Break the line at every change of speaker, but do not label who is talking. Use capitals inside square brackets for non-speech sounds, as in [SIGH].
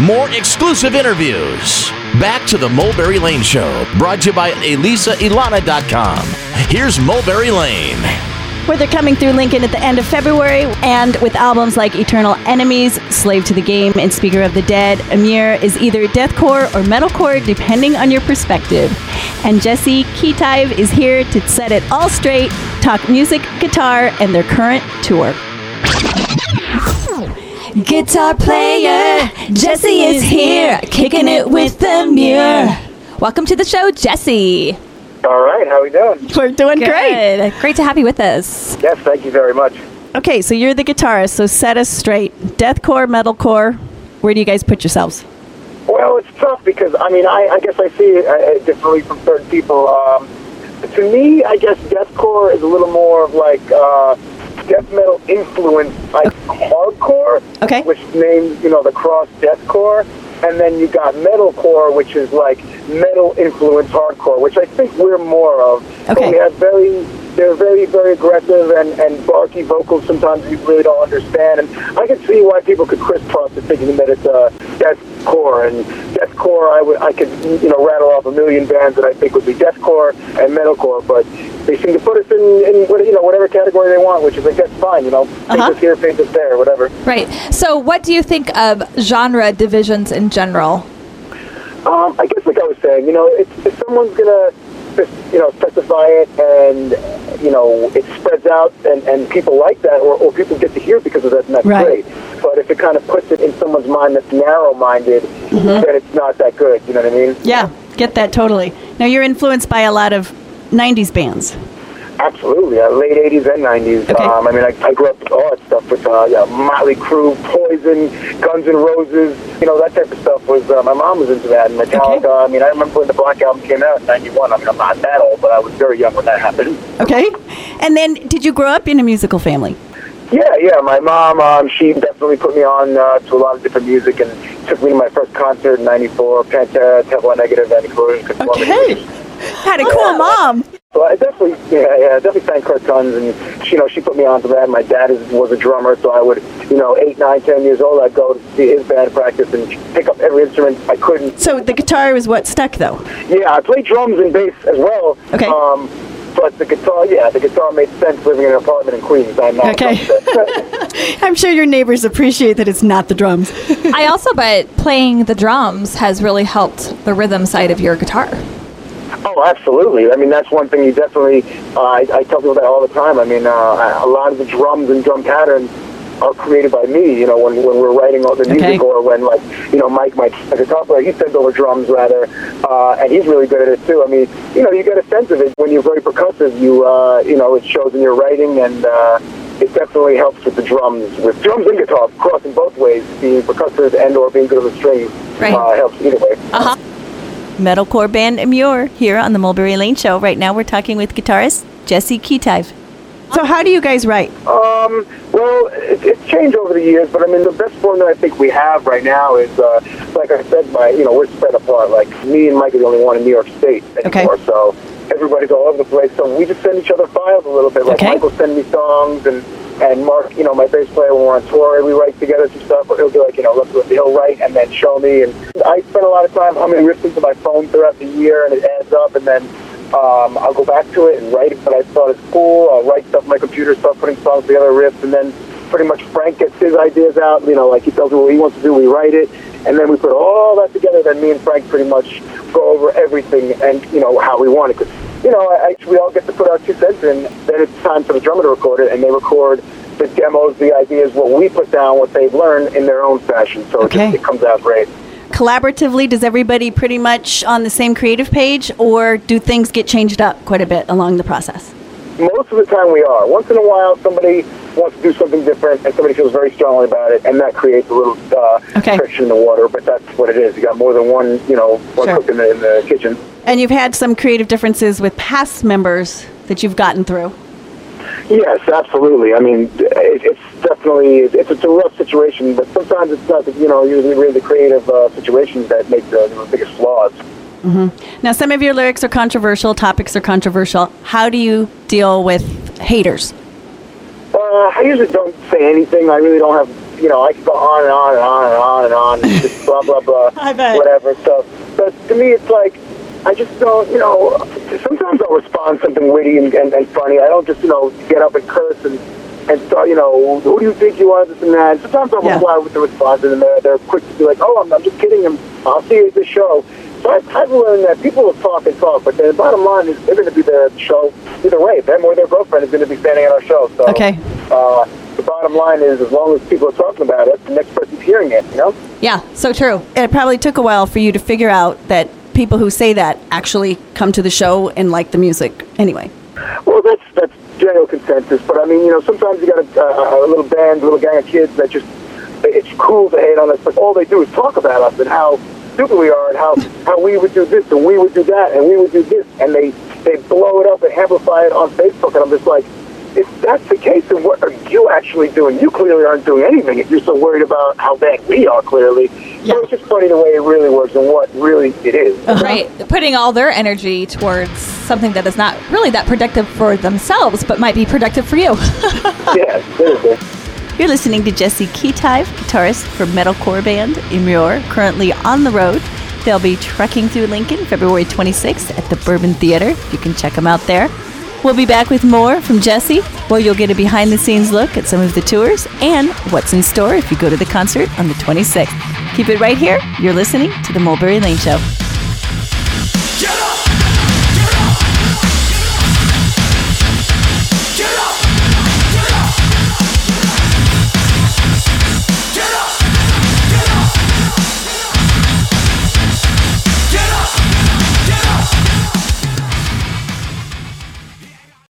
more exclusive interviews. Back to the Mulberry Lane Show, brought to you by ElisaIlana.com. Here's Mulberry Lane.
where they're coming through Lincoln at the end of February, and with albums like Eternal Enemies, Slave to the Game, and Speaker of the Dead, Emmure is either deathcore or metalcore, depending on your perspective. And Jesse Ketive is here to set it all straight, talk music, guitar, and their current tour. Guitar player, Jesse is here, kicking it with Emmure.
Welcome to the show, Jesse.
All right, how we doing?
We're doing great.
Good. Great to have you with us.
Yes, thank you very much.
Okay, so you're the guitarist, so set us straight. Deathcore, metalcore, where do you guys put yourselves?
Well, it's tough because I mean, I, I guess I see it uh, differently from certain people. Um, to me, I guess deathcore is a little more of like uh, death metal influence, like hardcore,
Okay.
which names you know the cross deathcore, and then you got metalcore, which is like metal influence hardcore, which I think we're more of. But
Okay.
we have very they're very, very aggressive and, and barky vocals sometimes you really don't understand. And I can see why people could crisscross it thinking that it's uh, deathcore. And deathcore, I, would, I could, you know, rattle off a million bands that I think would be deathcore and metalcore, but they seem to put us in, in you know, whatever category they want, which is, I guess, fine, you know, paint
Uh-huh.
us here, paint us there, whatever.
Right. So, what do you think of genre divisions in general?
Um, I guess like I was saying, you know, if, if someone's gonna, you know, specify it and, you know, it spreads out and, and people like that or, or people get to hear because of that, and that's
Right.
great. But if it kind of puts it in someone's mind that's narrow-minded, then it's not that good. You know what I mean?
Yeah, get that totally. Now you're influenced by a lot of 90s bands.
Absolutely, uh, late '80s and '90s.
Okay.
Um, I mean, I, I grew up with all that stuff with uh, yeah, Motley Crue, Poison, Guns N' Roses. You know, that type of stuff was. Uh, my mom was into that, and Metallica.
Okay.
I mean, I remember when the Black Album came out in '91. I mean, I'm not that old, but I was very young when that happened.
Okay. And then did you grow up in a musical family?
Yeah, yeah. My mom, um, she definitely put me on uh, to a lot of different music and took me to my first concert in '94. Pantera, Type O Negative, and
Okay. Had a cool mom.
So I definitely, yeah, yeah, definitely thank Kurt Guns, and she, you know, she put me onto that. My dad is, was a drummer, so I would, you know, eight, nine, ten years old, I'd go to see his band practice and pick up every instrument I couldn't.
So the guitar was what stuck though.
Yeah, I play drums and bass as well.
Okay.
Um, but the guitar, yeah, the guitar made sense living in an apartment in Queens. I'm not.
Okay. [LAUGHS] [LAUGHS] I'm sure your neighbors appreciate that it's not the drums. [LAUGHS]
I also bet playing the drums has really helped the rhythm side of your guitar.
Oh, absolutely. I mean, that's one thing you definitely. Uh, I, I tell people that all the time. I mean, uh, a lot of the drums and drum patterns are created by me. You know, when, when we're writing all the music, or when like you know, Mike, my my guitar player, he sends over drums rather, uh, and he's really good at it too. I mean, you know, you get a sense of it when you're very percussive. You uh, you know, it shows in your writing and. Uh, it definitely helps with the drums, with drums and guitar, crossing both ways, being percussive and or being good with the strings
Right.
uh, helps either way.
Uh huh.
Metalcore band Emmure here on the Mulberry Lane Show. Right now we're talking with guitarist Jesse Ketive. So how do you guys write?
Um, well, it, it's changed over the years, but I mean, the best form that I think we have right now is, uh, like I said, my, you know, we're spread apart. Like me and Mike are the only one in New York State
Okay.
anymore, so everybody's all over the place. So we just send each other files a little bit. Like
Okay.
Mike will send me songs, and and Mark, you know, my bass player, when we're on tour, we write together some stuff. Or he'll be like, you know, look, he'll write and then show me. And I spend a lot of time humming riffs into my phone throughout the year, and it adds up, and then. Um, I'll go back to it and write what I thought is cool. I'll write stuff on my computer, start putting songs together, riffs, and then pretty much Frank gets his ideas out. You know, like he tells me what he wants to do, we write it, and then we put all that together. Then me and Frank pretty much go over everything and you know how we want it. Because you know, I, I, we all get to put our two cents in. Then it's time for the drummer to record it, and they record the demos, the ideas, what we put down, what they've learned in their own fashion. So
Okay.
it, just, it comes out great.
Collaboratively, does everybody pretty much on the same creative page, or do things get changed up quite a bit along the process?
Most of the time we are. Once in a while, somebody wants to do something different, and somebody feels very strongly about it, and that creates a little uh,
Okay.
friction in the water. But that's what it is. You got more than one, you know, one
Sure.
cook in the, in the kitchen.
And you've had some creative differences with past members that you've gotten through.
Yes, absolutely. I mean, it, it's definitely it's, it's a rough situation, but sometimes it's not. You know, usually really the creative uh, situations that make the, the biggest flaws.
Now, some of your lyrics are controversial, topics are controversial. How do you deal with haters?
Uh, I usually don't say anything. I really don't have. You know, I can go on and on and on and on and on on, just blah blah blah, [LAUGHS]
I bet.
whatever stuff. But to me, it's like I just don't, you know. Sometimes I'll respond something witty and, and, and funny. I don't just, you know, get up and curse and and start, you know, who do you think you are, this and that. Sometimes I'll
Yeah.
reply with the responses, and they're they're quick to be like, oh, I'm, I'm just kidding, and I'll see you at the show. So I've, I've learned that people will talk and talk, but the bottom line is they're going to be there at the show either way. Them or their girlfriend is going to be standing at our show. So
Okay.
uh, the bottom line is, as long as people are talking about it, the next person's hearing it. You know.
Yeah, so true.
And it probably took a while for you to figure out that people who say that actually come to the show and like the music anyway.
Well, that's that's general consensus. But I mean, you know, sometimes you got a, a, a little band, a little gang of kids that just it's cool to hate on us, but all they do is talk about us and how stupid we are and how how we would do this and we would do that and we would do this, and they they blow it up and amplify it on Facebook, and I'm just like. If that's the case, then what are you actually doing? You clearly aren't doing anything if you're so worried about how bad we are, clearly.
Yeah.
So it's just funny the way it really works and what really it is. Uh-huh.
Right. Putting all their energy towards something that is not really that productive for themselves, but might be productive for you. [LAUGHS]
yeah, seriously.
You're listening to Jesse Ketive, guitarist for metalcore band Emmure, currently on the road. They'll be trekking through Lincoln February 26th at the Bourbon Theatre. You can check them out there. We'll be back with more from Jesse, where you'll get a behind the scenes look at some of the tours and what's in store if you go to the concert on the 26th. Keep it right here. You're listening to The Mulberry Lane Show.